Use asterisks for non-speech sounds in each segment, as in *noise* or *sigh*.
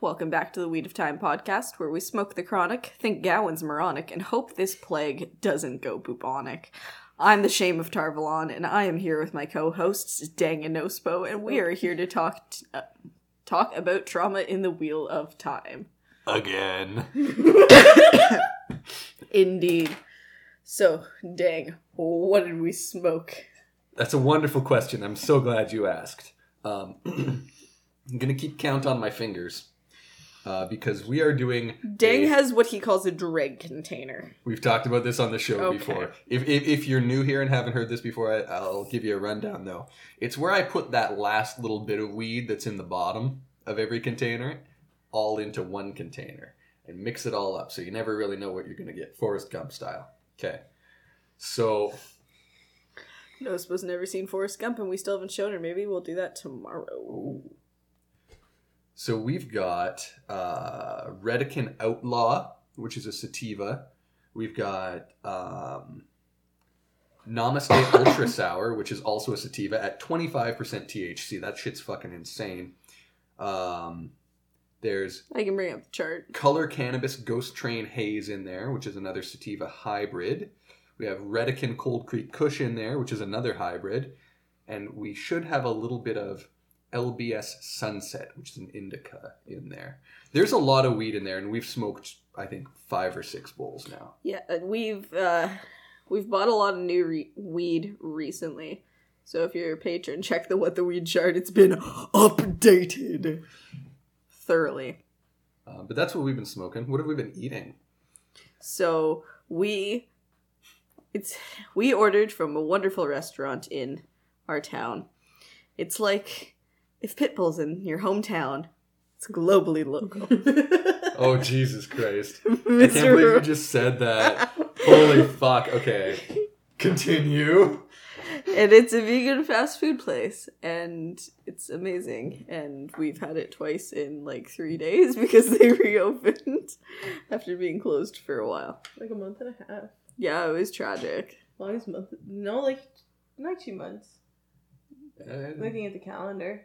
welcome back to the Weed of Time podcast, where we smoke the chronic, think Gawyn's moronic, and hope this plague doesn't go bubonic. I'm the Shame of Tar Valon, and I am here with my co-hosts Deng and Nospo, and we are here to talk t- uh, talk about trauma in the Wheel of Time. Again. *coughs* Indeed. So, Deng, what did we smoke? That's a wonderful question. I'm so glad you asked. Um, *clears throat* I'm going to keep count on my fingers uh, because we are doing. Deng a- has what he calls a dreg container. We've talked about this on the show Okay. before. If, if, if you're new here and haven't heard this before, I, I'll give you a rundown though. It's where I put that last little bit of weed that's in the bottom of every container all into one container and mix it all up so you never really know what you're going to get. Forrest Gump style. Okay. So Nospo's never seen Forrest Gump, and we still haven't shown her. Maybe we'll do that tomorrow. So we've got uh, Redecan Outlaw, which is a sativa. We've got um, Namaste Ultra *laughs* Sour, which is also a sativa at 25% THC. That shit's fucking insane. Um, there's I can bring up the chart. Color Cannabis Ghost Train Haze in there, which is another sativa hybrid. We have Redecan Cold Creek Kush in there, which is another hybrid. And we should have a little bit of LBS Sunset, which is an indica in there. There's a lot of weed in there, and we've smoked, I think, five or six bowls now. Yeah, we've uh, we've bought a lot of new re- weed recently. So if you're a patron, check the what the weed chart. It's been updated thoroughly. Uh, but that's what we've been smoking. What have we been eating? So we it's we ordered from a wonderful restaurant in our town. It's like if Pitbull's in your hometown, it's globally local. *laughs* Oh, Jesus Christ. *laughs* I can't believe you just said that. Holy fuck. Okay. Continue. and it's a vegan fast food place and it's amazing and we've had it twice in like three days *laughs* because they reopened after being closed for a while like a month and a half. yeah it was tragic Longest month. No, like not two months. Uh, Looking at the calendar.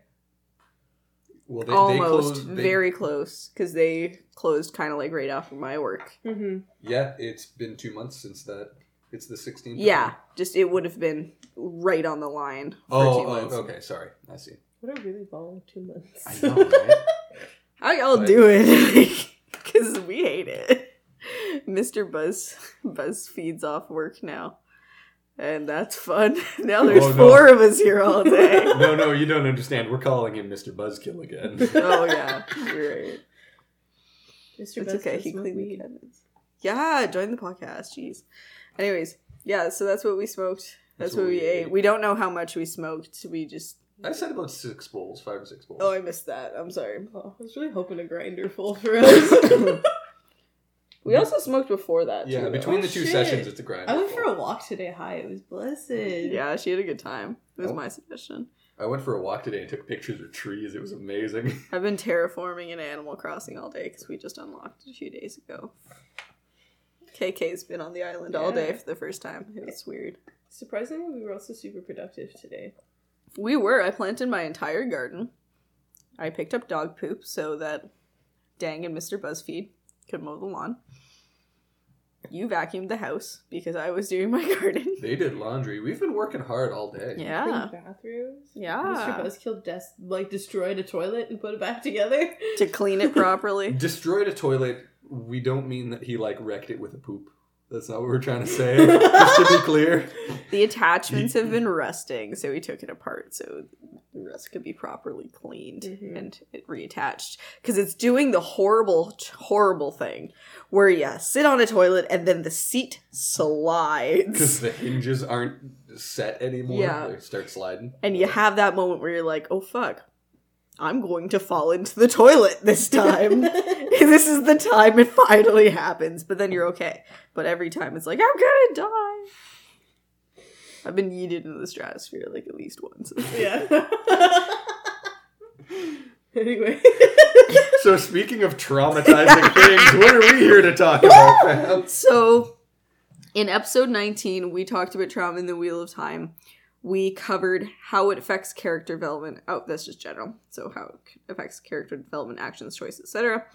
Well, they, almost they closed, they- very close because they closed kind of like right after my work Mm-hmm. Yeah, it's been two months since that. It's the 16th. yeah just it would have been right on the line for Oh, two oh, okay. Sorry. I see. What a really long two months. I know, right? *laughs* how y'all But- do it because we hate it *laughs* mr buzz buzz feeds off work now and that's fun *laughs* now there's Oh, no. four of us here all day *laughs* no, no, you don't understand. We're calling him Mr. Buzzkill again. *laughs* oh yeah you're right Mr. it's Best okay he cleaned the weed. cabinets yeah join the podcast jeez anyways yeah so that's what we smoked that's, what we ate we don't know how much we smoked we just I said about six bowls, five or six bowls. oh i missed that i'm sorry Oh, I was really hoping a grinder full for us. We also smoked before that yeah, too, though. between the two oh, shit. sessions, it's a grind. I went for a walk today. Hi, it was blessed. yeah she had a good time it was Oh. my suggestion I went for a walk today and took pictures of trees. It was amazing. *laughs* I've been terraforming in Animal Crossing all day because we just unlocked it a few days ago. KK's been on the island all day for the first time. It was weird. Surprisingly, we were also super productive today. We were. I planted my entire garden. I picked up dog poop so that Deng and Mr. Buzzfeed could mow the lawn. You vacuumed the house because I was doing my *laughs* garden. They did laundry. We've been working hard all day. Yeah. Cleaned bathrooms. Yeah. Mr. Buzzkill des- like destroyed a toilet and put it back together. To clean it properly. *laughs* Destroyed a toilet. We don't mean that he like wrecked it with a poop. That's not what we're trying to say. *laughs* Just to be clear. The attachments have been rusting, so we took it apart so the rust could be properly cleaned Mhm. and it reattached. Because it's doing the horrible, horrible thing where you sit on a toilet and then the seat slides Because the hinges aren't set anymore. Yeah. They start sliding. And you have that moment where you're like, oh fuck, I'm going to fall into the toilet this time. *laughs* *laughs* this is the time it finally happens. But then you're okay. But every time it's like, I'm gonna die. I've been yeeted into the stratosphere like at least once. *laughs* yeah. *laughs* anyway. So speaking of traumatizing things, what are we here to talk about, fam? So, in episode 19, we talked about trauma in the Wheel of Time. We covered how it affects character development. Oh, that's just general. So, how it affects character development, actions, choices, etc.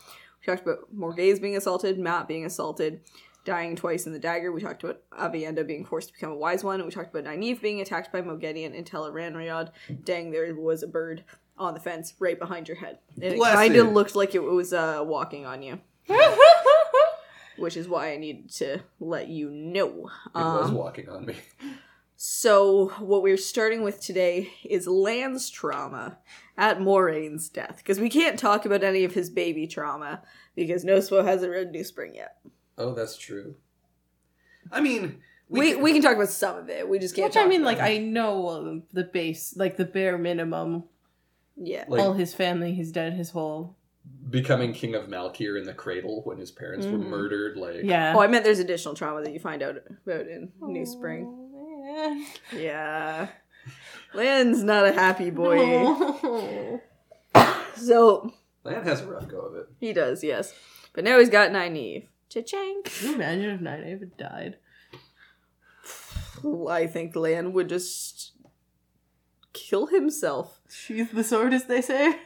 We talked about Morgase being assaulted, Mat being assaulted, dying twice in the dagger. We talked about Aviendha being forced to become a wise one. We talked about Nynaeve being attacked by Moghedien and Tel'aran'rhiod. Deng, there was a bird on the fence right behind your head. And it kind of looked like it was uh, walking on you *laughs* which is why I needed to let you know. It was Um, walking on me. *laughs* so, what we're starting with today is Lan's trauma at Moiraine's death, because we can't talk about any of his baby trauma because Nospo hasn't read New Spring yet. Oh, that's true. I mean, We can- we can talk about some of it. We just can't. Which I mean, about like it. I know the base, like the bare minimum. yeah. like All his family, he's dead. His whole becoming king of Malkier in the cradle when his parents were Mhm. murdered. Like, yeah. Oh, I meant there's additional trauma that you find out about in New Spring. Man. Yeah. Lan's not a happy boy. No. So Lan has a rough go of it. he does, yes. But now he's got Nynaeve. Cha-ching. Can you imagine if Nynaeve had died? I think Lan would just kill himself. She's the sword, as they say.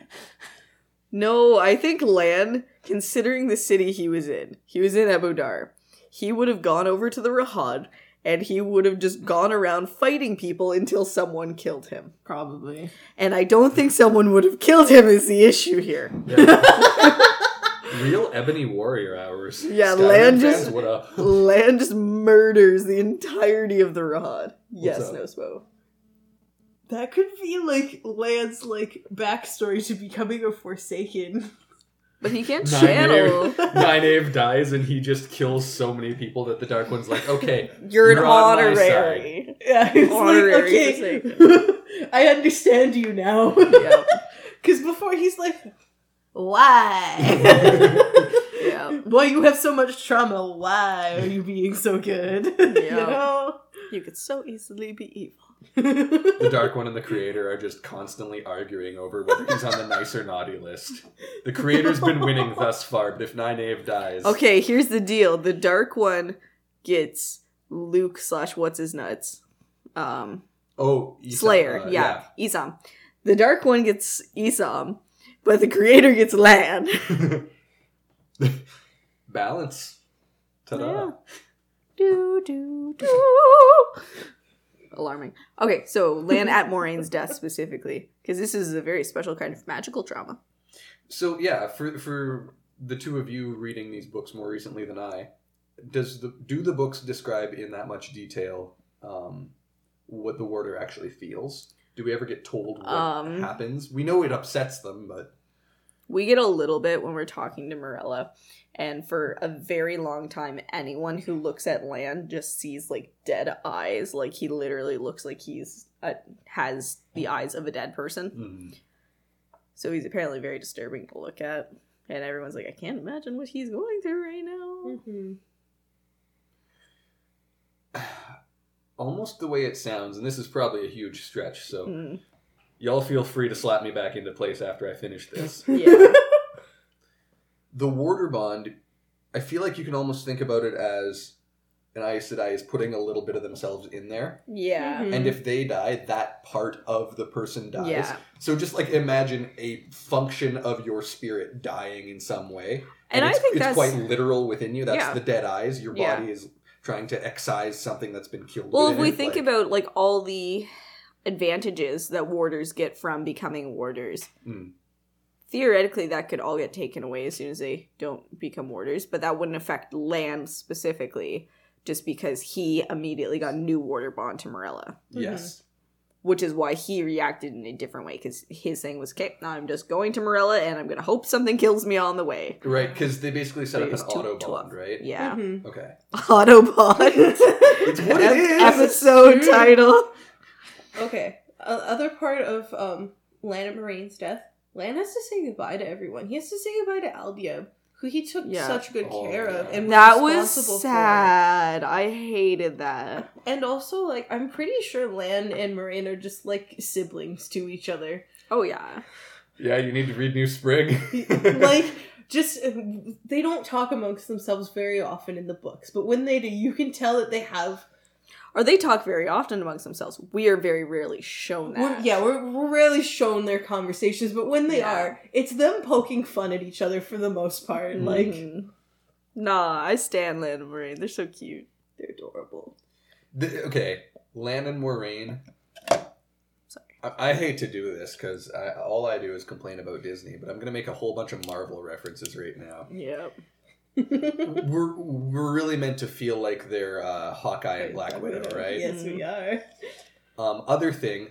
No, I think Lan, considering the city he was in, he was in Ebou Dar, he would have gone over to the Rahad and he would have just gone around fighting people until someone killed him. Probably. And I don't think someone would have killed him is the issue here. *laughs* Real ebony warrior hours. Yeah, Skyrim Lan just- what up? *laughs* Lan just murders the entirety of the Rahad. Yes, up? Nospo. That could be like Lan's like backstory to becoming a Forsaken. But he can't channel. Nynaeve, Nynaeve dies and he just kills so many people that the Dark One's like, okay, *laughs* You're an You're on my honorary. Yeah, it's Honorary like okay, *laughs* I understand you now. *laughs* Yep. Because before he's like, why? Yeah. Why you have so much trauma? Why are you being so good? you know. You could so easily be evil. The *laughs* Dark One and the Creator are just constantly arguing over whether he's on the nice or naughty list. The Creator's been winning thus far, but if Nynaeve dies, Okay, here's the deal. The dark one gets Luc slash what's his nuts. Um oh, Slayer, uh, yeah, Isam. The dark one gets Isam, but the creator gets Lan. *laughs* balance. Ta-da. Yeah. Do do do. Alarming. Okay, so Lan at Moiraine's death *laughs* specifically, because this is a very special kind of magical trauma. So yeah, for for the two of you reading these books more recently than I, does the do the books describe in that much detail um, what the warder actually feels? Do we ever get told what Um, happens? We know it upsets them, but We get a little bit when we're talking to Myrelle, and for a very long time, anyone who looks at Lan just sees like dead eyes. Like he literally looks like he's uh, has the eyes of a dead person. mm, So he's apparently very disturbing to look at, and everyone's like, I can't imagine what he's going through right now. Mhm. *sighs* almost the way it sounds, and this is probably a huge stretch. So Mm, y'all feel free to slap me back into place after I finish this. *laughs* yeah, *laughs* the warder bond, I feel like you can almost think about it as an Aes Sedai is putting a little bit of themselves in there. yeah, Mhm. And if they die, that part of the person dies. Yeah. So just like imagine a function of your spirit dying in some way. And I think it's that's- quite literal within you. That's Yeah. the dead eyes. Your Yeah. body is trying to excise something that's been killed. Well, if we it, think like- about like all the advantages that warders get from becoming warders, Mm. theoretically that could all get taken away as soon as they don't become warders, but that wouldn't affect Lan specifically, just because he immediately got a new warder bond to Myrelle, Yes. which is why he reacted in a different way. Because his thing was, "Okay, I'm just going to Myrelle, and I'm gonna hope something kills me on the way." Right, because they basically set But up it an was too auto tough. bond, right? Yeah, Mhm. Okay. *laughs* Autobot. It's what it is. Episode True. title. Okay. O- other part of um Lan and Moiraine's death, Lan has to say goodbye to everyone. He has to say goodbye to Aldieb, who he took Yeah. such good Oh, care of yeah. and That was was responsible sad. I hated that. And also, like, I'm pretty sure Lan and Moraine are just like siblings to each other. Oh yeah. Yeah, you need to read New Spring. *laughs* like *laughs* just they don't talk amongst themselves very often in the books but when they do you can tell that they have Or they talk very often amongst themselves. We are very rarely shown we're, that. yeah we're, we're rarely shown their conversations but when they Yeah. are it's them poking fun at each other for the most part like Mhm. Nah, I stand Lan and Moiraine. They're so cute. they're adorable The- okay, Lan and Moiraine. Sorry. I, I hate to do this because all I do is complain about Disney, but I'm gonna make a whole bunch of Marvel references right now. Yep. *laughs* we're we're really meant to feel like they're uh, Hawkeye and Black Widow, right? yes we are Um, other thing,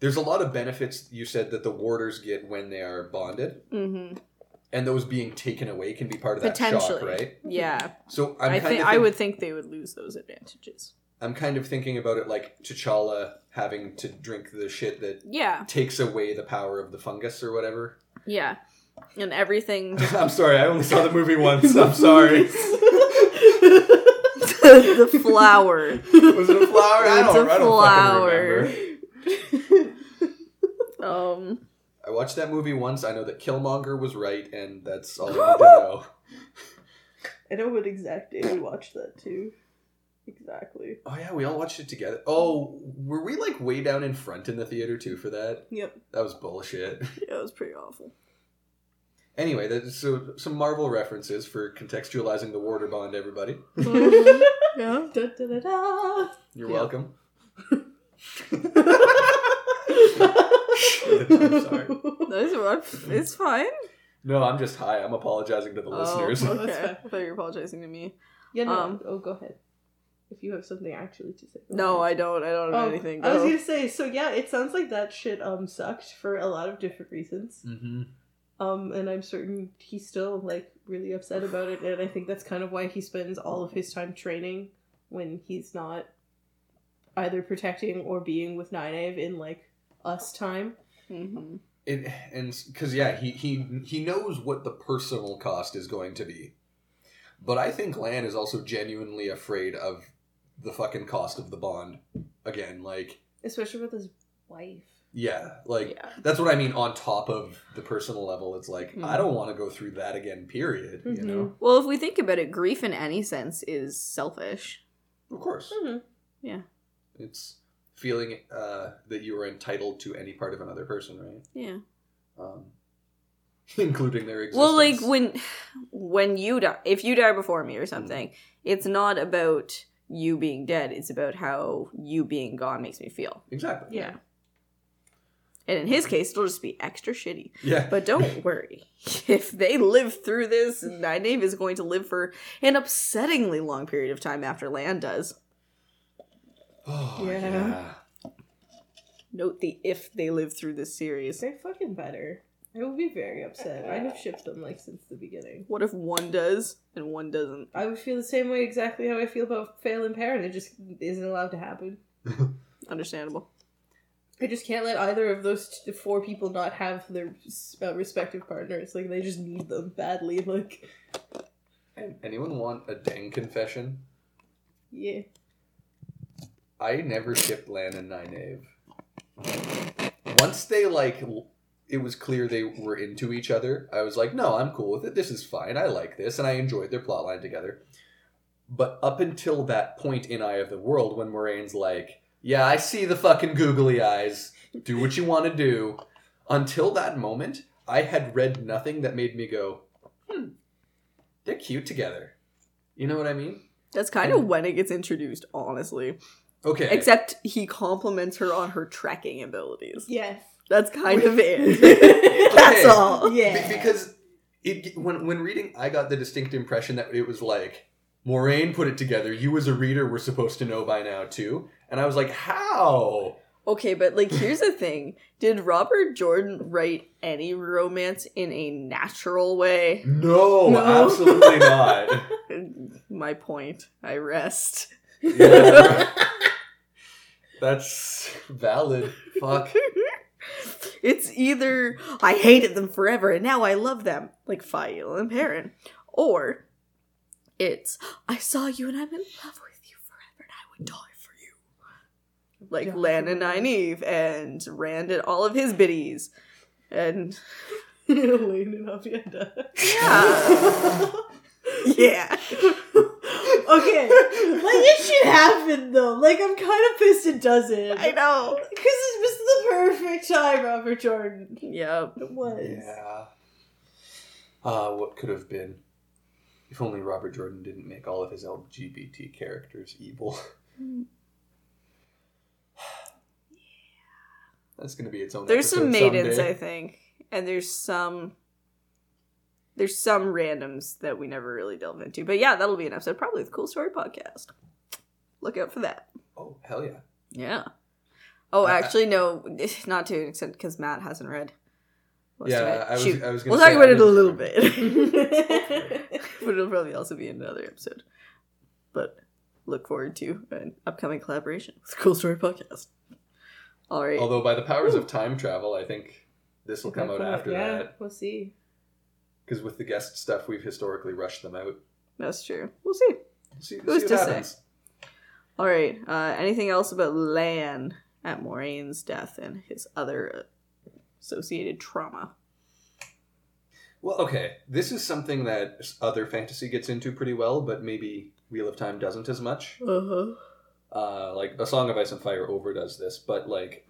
there's a lot of benefits you said that the warders get when they are bonded, hmm and those being taken away can be part of that shock, right? Yeah. So I'm i kind think of I would think they would lose those advantages. I'm kind of thinking about it like T'Challa having to drink the shit that Yeah. takes away the power of the fungus or whatever. Yeah. And everything *laughs* I'm sorry, I only saw the movie once. I'm sorry. *laughs* the flower. Was it a flower? I It's don't, a I don't flower. fucking remember. Um I watched that movie once. I know that Killmonger was right, and that's all I need to *laughs* know. i know what exact day we watched that too exactly Oh yeah, we all watched it together. Oh, were we like way down in front in the theater too for that? yep That was bullshit. yeah, it was pretty awful. Anyway, that's, so some Marvel references for contextualizing the Warder Bond. Everybody, *laughs* Yeah. da, da, da, da. you're Yeah. welcome. *laughs* I'm sorry. Those are- It's fine. No, I'm just high. I'm apologizing to the listeners. Oh, That's okay. fine. I thought you were apologizing to me. yeah no Um, oh go ahead if you have something actually to say go No, ahead. I don't. I don't have Oh, anything. I was Go. gonna say, so yeah, it sounds like that shit um sucked for a lot of different reasons. mm-hmm. Um, and I'm certain he's still like really upset about it, and I think that's kind of why he spends all of his time training when he's not either protecting or being with Nynaeve in like us time. Mhm. It and because yeah, he he he knows what the personal cost is going to be, but I think Lan is also genuinely afraid of the fucking cost of the bond. Again, like Especially with his wife. Yeah, like yeah. that's what I mean. On top of the personal level, it's like Mhm. I don't want to go through that again. Period. You Mhm. know, Well, if we think about it, grief in any sense is selfish. of course, Mhm. Yeah. it's feeling uh, that you are entitled to any part of another person, right? Yeah. Um, *laughs* including their existence. Well, like when when you die, if you die before me or something, it's not about you being dead. It's about how you being gone makes me feel. exactly. Yeah. And in his case, it'll just be extra shitty. Yeah, But don't *laughs* worry. If they live through this, Nynaeve is going to live for an upsettingly long period of time after Lan does. Oh, Yeah. yeah. Note the if they live through this series. They're fucking better. I would be very upset. I have shipped them like since the beginning. What if one does and one doesn't? I would feel the same way exactly how I feel about Faile and Perrin. It just isn't allowed to happen. *laughs* Understandable. I just can't let either of those t- four people not have their uh, respective partners. Like they just need them badly. *laughs* Like anyone want a dang confession? yeah, I never shipped Lan and Nynaeve. Once they like, it was clear they were into each other. I was like, no, I'm cool with it. This is fine. I like this, and I enjoyed their plotline together. But up until that point in Eye of the World, when Moiraine's like, "Yeah, I see the fucking googly eyes. Do what you want to do." Until that moment, I had read nothing that made me go, "Hmm, they're cute together." You know what I mean? That's kind of when it gets introduced, honestly. Okay. Except he compliments her on her trekking abilities. yes, That's kind of it. *laughs* *laughs* That's Okay. all. yeah. Be- because it when when reading, I got the distinct impression that it was like Moiraine put it together. You as a reader were supposed to know by now too, and I was like, how? Okay, but like here's the *laughs* thing. Did Robert Jordan write any romance in a natural way? No, No. absolutely *laughs* not. My point. I rest. Yeah. That's valid. Fuck. *laughs* it's either I hated them forever and now I love them, like Faile and Perrin, or it's I saw you and I'm in love with you forever and I would die for you. Like Die Lan for and Rand. Nynaeve and Rand and all of his biddies. And *laughs* Elayne and Aviendha. yeah. *laughs* yeah. okay, like it should happen though. Like I'm kind of pissed it doesn't. I know. Because it was the perfect time, Robert Jordan. Yep. It was. Yeah. Uh, what could have been? If only Robert Jordan didn't make all of his LGBT characters evil. Yeah. *laughs* *sighs* That's going to be its own. There's some maidens, someday. I think, and there's some there's some randoms that we never really delve into. But yeah, that'll be an episode, probably the Cool Story podcast. Look out for that. Oh hell yeah! Yeah. Oh, Uh, actually, no, *laughs* not to an extent because Matt hasn't read. Most Yeah. I was. Shoot. I was. We'll talk about I it a little bit, *laughs* *laughs* but it'll probably also be in another episode. But look forward to an upcoming collaboration with Cool Story podcast. All right. Although by the powers of time travel, I think this will come out after yeah, that. We'll see. Because with the guest stuff, we've historically rushed them out. That's true. We'll see. See, Who's see what to say? All right. Uh, anything else about Lan at Moraine's death and his other uh, associated trauma? Well, okay. This is something that other fantasy gets into pretty well, but maybe Wheel of Time doesn't as much. Uh huh. Uh, like A Song of Ice and Fire overdoes this, but like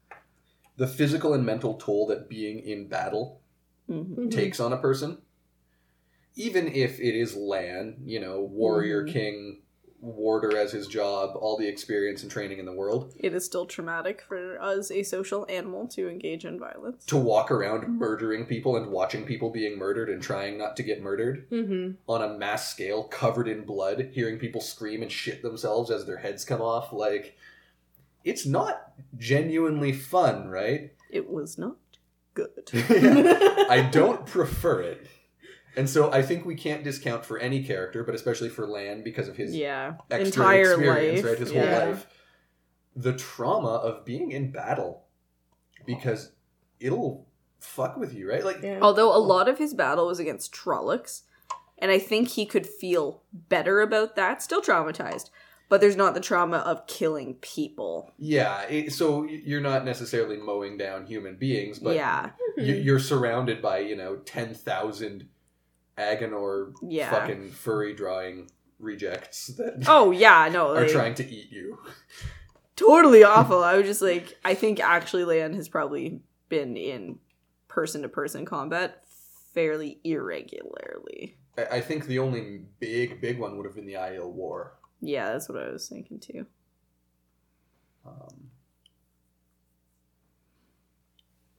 *clears throat* the physical and mental toll that being in battle hmm takes on a person, even if it is Lan, you know, warrior Mhm. king, warder as his job, all the experience and training in the world, It is still traumatic for us, a social animal, to engage in violence. to walk around murdering people and watching people being murdered and trying not to get murdered Mm-hmm. on a mass scale, covered in blood, hearing people scream and shit themselves as their heads come off, like it's not genuinely fun, right? It was not good. *laughs* I don't prefer it. *laughs* And so I think we can't discount for any character, but especially for Lan because of his yeah. extra Entire experience, life. right? His yeah. whole life. The trauma of being in battle because it'll fuck with you, right? Like Yeah. Although a lot of his battle was against Trollocs, and I think he could feel better about that. Still traumatized, but there's not the trauma of killing people. yeah, it, so you're not necessarily mowing down human beings, but yeah, you, you're surrounded by you know ten thousand Agonor Yeah. fucking furry drawing rejects that *laughs* Oh yeah, no, are like, trying to eat you. totally awful. I was just like, I think actually Lan has probably been in person to person combat fairly irregularly. I, I think the only big big one would have been the Aiel War. Yeah, that's what I was thinking too. Um,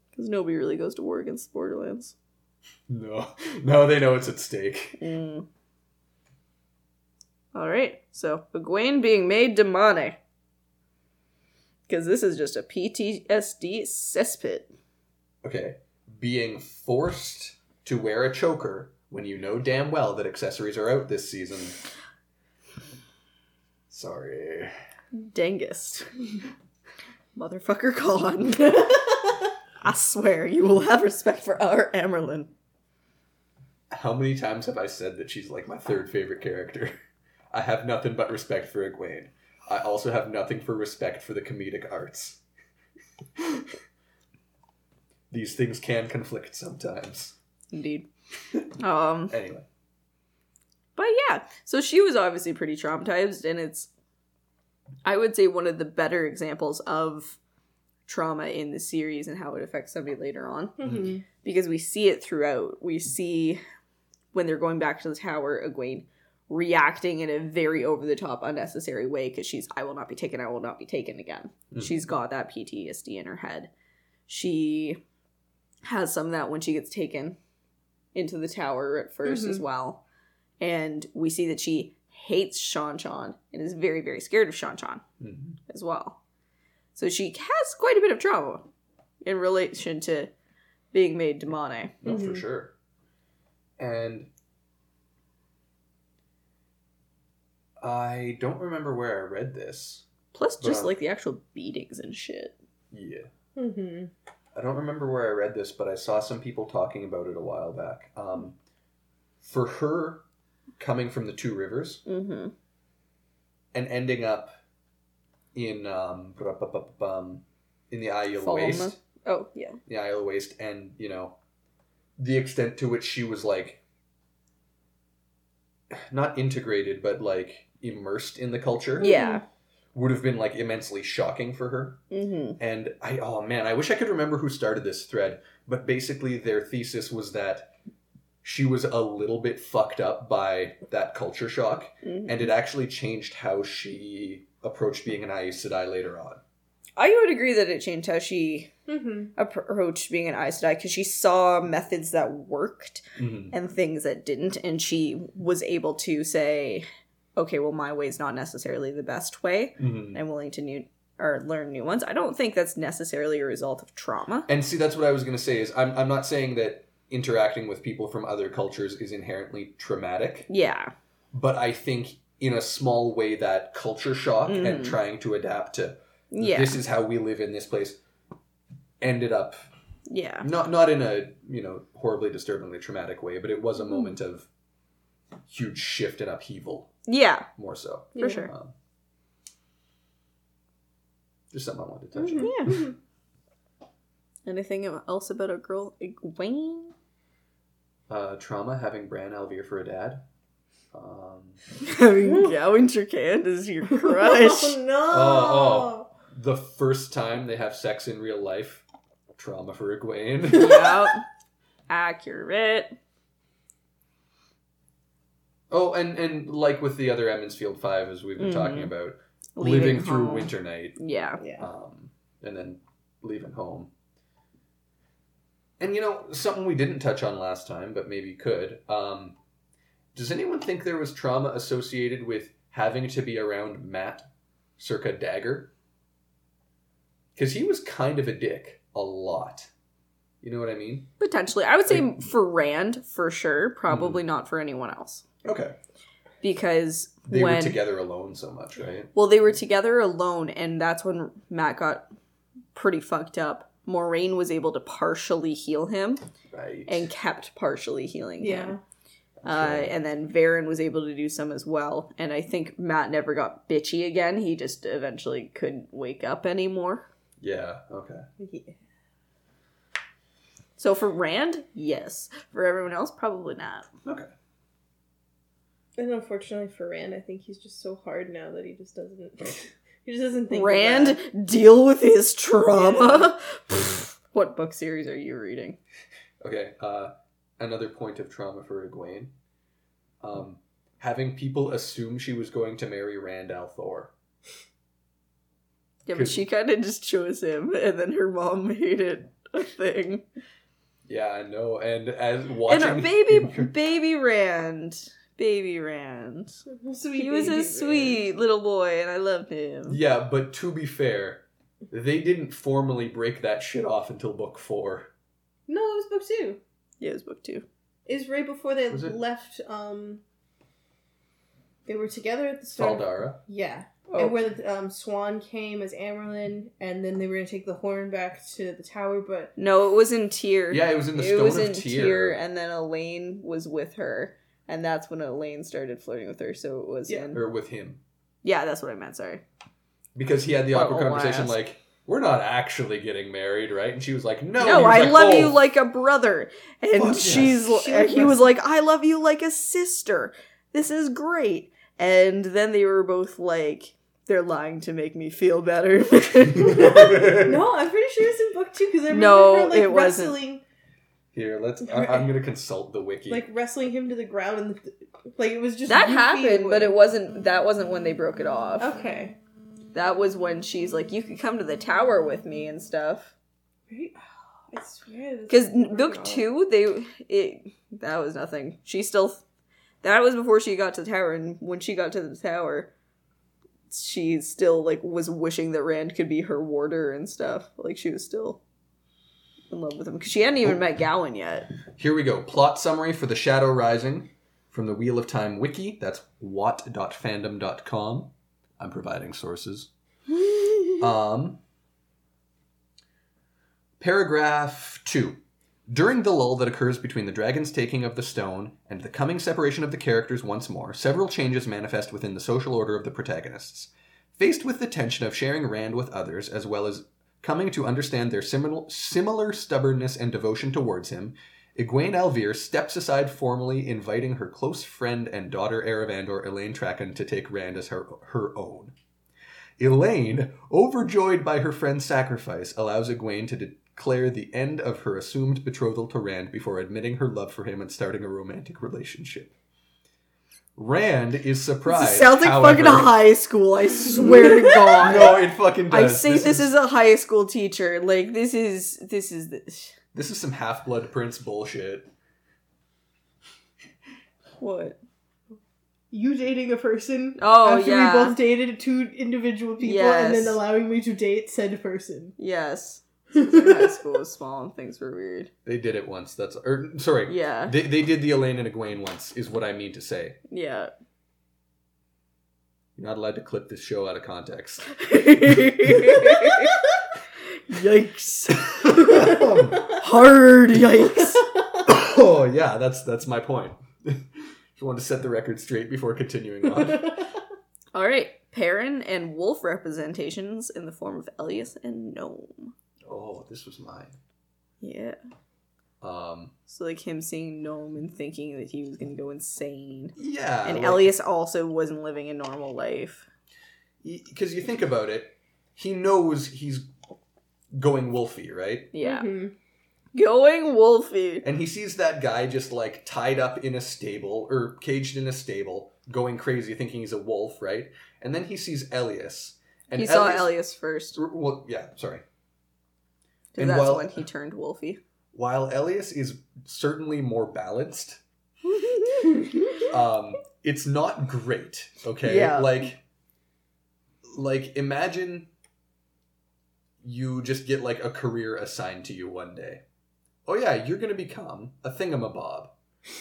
Because nobody really goes to war against the Borderlands. No, *laughs* no, they know it's at stake. Mm. All right, so Egwene being made damane. Because this is just a PTSD cesspit. Okay, being forced to wear a choker when you know damn well that accessories are out this season. Sorry. Dangest. *laughs* Motherfucker gone. *laughs* I swear you will have respect for our Amyrlin. How many times have I said that she's like my third favorite character? *laughs* I have nothing but respect for Egwene. I also have nothing for respect for the comedic arts. *laughs* These things can conflict sometimes. Indeed. *laughs* Um, Anyway, but yeah, so she was obviously pretty traumatized, and it's, I would say, one of the better examples of trauma in the series and how it affects somebody later on. Mm-hmm. because we see it throughout. We see when they're going back to the tower, Egwene reacting in a very over the top, unnecessary way because she's, I will not be taken, I will not be taken again. Mhm. She's got that PTSD in her head. She has some of that when she gets taken into the tower at 1st as well. And we see that she hates Seanchan and is very, very scared of Seanchan Mhm. as well. So she has quite a bit of trauma in relation to being made damane. no, for Mhm. sure. And I don't remember where I read this. Plus, just Wow. like the actual beatings and shit. Yeah. Mm-hmm. I don't remember where I read this, but I saw some people talking about it a while back. Um, for her coming from the two rivers Mm-hmm. and ending up in um, um in the Aiel Falmouth. Waste, Oh yeah. the Isle of Waste, and you know, the extent to which she was like not integrated, but like immersed in the culture, Yeah. would have been like immensely shocking for her. Mm-hmm. And I, oh man, I wish I could remember who started this thread, but basically their thesis was that she was a little bit fucked up by that culture shock, Mm-hmm. and it actually changed how she approached being an Aes Sedai later on. I would agree that it changed how she Mm-hmm. approached being an Aes Sedai because she saw methods that worked Mm-hmm. and things that didn't, and she was able to say, "Okay, well, my way is not necessarily the best way. Mm-hmm. I'm willing to new or learn new ones." I don't think that's necessarily a result of trauma. And see, that's what I was going to say. Is I'm I'm not saying that interacting with people from other cultures is inherently traumatic, Yeah, but I think in a small way that culture shock and Mhm. trying to adapt to yeah, this is how we live in this place ended up yeah, not not in a you know horribly disturbingly traumatic way, but it was a Mm-hmm. moment of huge shift and upheaval, yeah, more so. for sure. Um, just something I wanted to touch Mm-hmm. on. Yeah. *laughs* Anything else about a girl Egwene? Uh, trauma having Bran al'Vere for a dad. Um, Having Gawyn Trakand as your *laughs* crush. Oh no! Oh, the first time they have sex in real life, trauma for Egwene. *laughs* yep. *laughs* Accurate. oh, and and like with the other Emond's Field Five, as we've been talking Mhm. about, Leaving living through home. Winter Night, Yeah. Yeah. um, and then leaving home. And you know something we didn't touch on last time, but maybe could. Um, does anyone think there was trauma associated with having to be around Mat, circa Dagger? Because he was kind of a dick a lot. You know what I mean? Potentially. I would say Like- for Rand, for sure. Probably hmm. not for anyone else. Okay. Because They when were together alone so much, right? Well, they were together alone, and that's when Mat got pretty fucked up. Moiraine was able to partially heal him Right. and kept partially healing Yeah. him. Uh, and then Verin was able to do some as well. And I think Mat never got bitchy again. He just eventually couldn't wake up anymore. yeah. Okay. Yeah. So for Rand, yes. For everyone else, probably not. Okay. And unfortunately for Rand, I think he's just so hard now that he just doesn't. *laughs* he just doesn't think. of Rand, that. deal with his trauma. *laughs* Pfft, what book series are you reading? Okay. Uh, another point of trauma for Egwene. Um, having people assume she was going to marry Rand al'Thor. Yeah, but she kind of just chose him, and then her mom *laughs* made it a thing. Yeah, I know. And as And watching her *laughs* baby, *laughs* baby Rand, baby Rand. Sweet He was baby a sweet little boy, and I loved him. Yeah, but to be fair, they didn't formally break that shit off until book four. No, it was book two. Yeah, it was book two. It was right before they Was it? left. Um, they were together at the start. Fal Dara. Yeah, Oh, and where the um, Siuan came as Amyrlin, and then they were gonna take the horn back to the tower, but no, it was in Tear. Yeah, it was in the it Stone was of in Tear. Tear, and then Elayne was with her, and that's when Elayne started flirting with her. So it was Yeah. in. Or with him. Yeah, that's what I meant. Sorry. Because he had the Well, awkward oh, conversation ass. like, we're not actually getting married, right? And she was like, no. No, was I like, love "Oh, you like a brother. And Fuck she's yes. and uh, he was like, I love you like a sister. This is great. And then they were both like, they're lying to make me feel better. *laughs* *laughs* no, I'm pretty sure it's in book two because I remember No, like, it wasn't. wrestling, Here, let's. I, I'm going to consult the wiki. like wrestling him to the ground, and like it was just that happened, but it wasn't that wasn't when they broke it off. okay. That was when she's like, You could come to the tower with me and stuff. Right? *sighs* I swear. Because book off. two, they it that was nothing. She still that was before she got to the tower, and when she got to the tower, she still like was wishing that Rand could be her warder and stuff. Like she was still in love with him because she hadn't even met Gawyn yet. Here we go. Plot summary for The Shadow Rising from the Wheel of Time wiki. That's wot.fandom.com. I'm providing sources. *laughs* Um, paragraph 2. During the lull that occurs between the dragon's taking of the stone and the coming separation of the characters once more, several changes manifest within the social order of the protagonists. Faced with the tension of sharing Rand with others, as well as Coming to understand their similar, similar stubbornness and devotion towards him, Egwene al'Vere steps aside formally, inviting her close friend and daughter Eravandor, Elayne Trakand, to take Rand as her, her own. Elayne, overjoyed by her friend's sacrifice, allows Egwene to declare the end of her assumed betrothal to Rand before admitting her love for him and starting a romantic relationship. Rand is surprised. sounds like however- fucking high school. I swear to *laughs* God. No, it fucking does. I say this, is, a high school teacher. Like this is this is this. This is some Half Blood Prince bullshit. What? You dating a person Oh, after yeah. we both dated two individual people and then allowing me to date said person. Yes. *laughs* high school was small and things were weird. They did it once. That's or sorry. Yeah. They, they did the Elayne and Egwene once, is what I mean to say. Yeah. You're not allowed to clip this show out of context. *laughs* *laughs* yikes. *laughs* Hard yikes. oh yeah, that's that's my point. *laughs* Just want to set the record straight before continuing on. *laughs* All right. Perrin and wolf representations in the form of Elyas and Noam. Oh, this was mine. Yeah. Um, So like him seeing Noam and thinking that he was gonna go insane. yeah, and like- Elyas also wasn't living a normal life. because you think about it, he knows he's going wolfy, right? Yeah. Mhm. Going wolfy. And he sees that guy just like tied up in a stable or caged in a stable, going crazy, thinking he's a wolf, right? And then he sees Elyas. And he saw Elyas- Elyas first. R- Well, yeah, sorry. And that's while- when he turned wolfy. While Elyas is certainly more balanced, *laughs* um, it's not great. Okay, Yeah. like, like imagine you just get like a career assigned to you one day. Oh yeah, you're gonna become a thingamabob.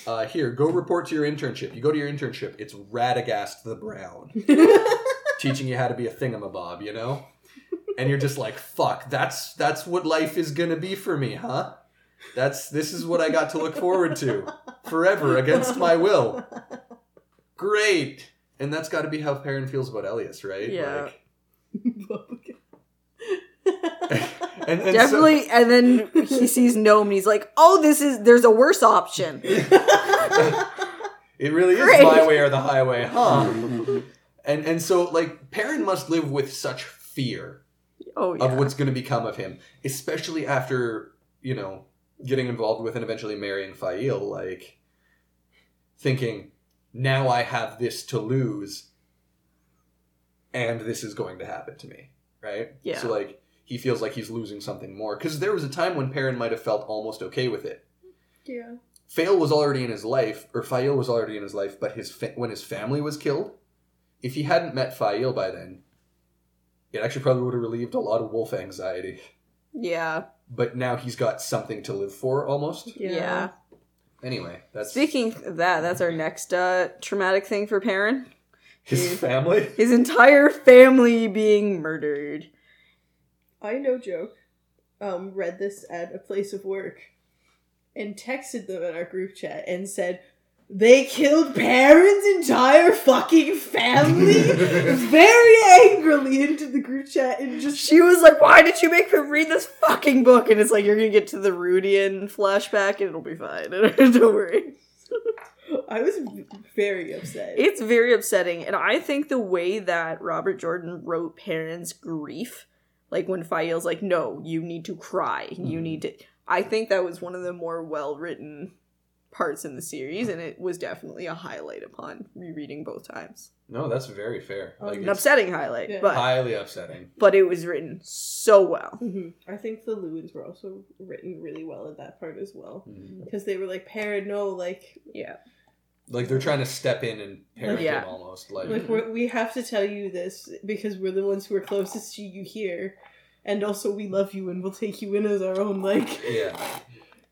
Uh, here, go report to your internship. You go to your internship. It's Radagast the Brown *laughs* teaching you how to be a thingamabob. You know, and you're just like, fuck. That's that's what life is gonna be for me, huh? That's this is what I got to look forward to forever against my will. Great. And that's got to be how Perrin feels about Elyas, right? Yeah. Like, *laughs* and, and so- Definitely. and then he sees Noam and he's like, oh, this is, there's a worse option. *laughs* it really is Great. my way or the highway, huh? and and so like Perrin must live with such fear Oh, yeah. of what's going to become of him, especially after you know getting involved with and eventually marrying Faile. Like thinking, now I have this to lose, and this is going to happen to me, right? Yeah. So like he feels like he's losing something more because there was a time when Perrin might have felt almost okay with it. yeah. Faile was already in his life, or Faile was already in his life, but his fa- when his family was killed, if he hadn't met Faile by then, it actually probably would have relieved a lot of wolf anxiety. yeah. But now he's got something to live for, almost. Yeah. Anyway, that's Speaking of that, that's our next uh, traumatic thing for Perrin. his family. His entire family being murdered. I no joke. Um, read this at a place of work and texted them in our group chat and said they killed Perrin's entire fucking family *laughs* very angrily into the group chat and just She was like, "Why did you make me read this fucking book?" And it's like you're gonna get to the Rhuidean flashback, and it'll be fine. *laughs* Don't worry. I was very upset. It's very upsetting, and I think the way that Robert Jordan wrote Perrin's grief, like when Faile's like, "No, you need to cry. You Mhm. need to." I think that was one of the more well written parts in the series, and it was definitely a highlight upon rereading both times. No, that's very fair. Um, Like An it's upsetting highlight, Yeah. but highly upsetting. but it was written so well. Mhm. I think the Luhhans were also written really well in that part as well Mhm. because they were like Perrin, no, like Yeah. Like they're trying to step in and parent Yeah. him almost. Like, Like we're, we have to tell you this because we're the ones who are closest to you here, and also we love you and we'll take you in as our own. Like *laughs* yeah.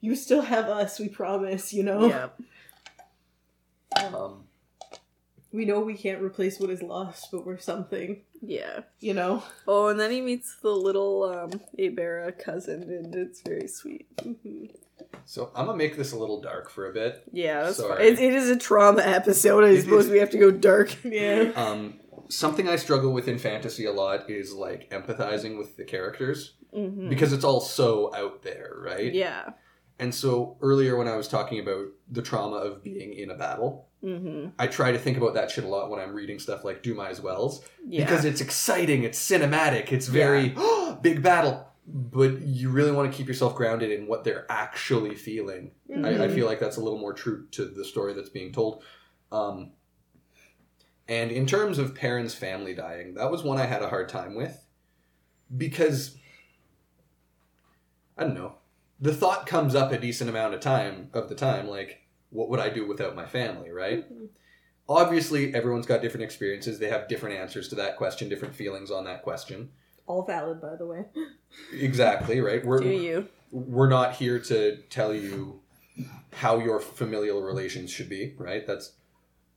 you still have us, we promise. You know, Yeah. Um, we know we can't replace what is lost, but we're something. Yeah. You know. Oh, and then he meets the little um Aybara cousin, and it's very sweet. Mhm. So I'm gonna make this a little dark for a bit. Yeah, that's. Sorry. It, it is a trauma episode. I suppose we have to go dark. *laughs* Yeah. Um, something I struggle with in fantasy a lot is like empathizing with the characters Mhm. because it's all so out there, right? Yeah. And so earlier when I was talking about the trauma of being in a battle, Mm-hmm. I try to think about that shit a lot when I'm reading stuff like Dumai's Wells Yeah. because it's exciting, it's cinematic, it's very *gasps* big battle, but you really want to keep yourself grounded in what they're actually feeling. I, I Mhm. feel like that's a little more true to the story that's being told. Um, and in terms of parents' family dying, that was one I had a hard time with because I don't know. The thought comes up a decent amount of time of the time, like, what would I do without my family, right? Obviously, everyone's got different experiences. They have different answers to that question, different feelings on that question. All valid, by the way. Exactly, right? We're, Do you? we're not here to tell you how your familial relations should be, right? That's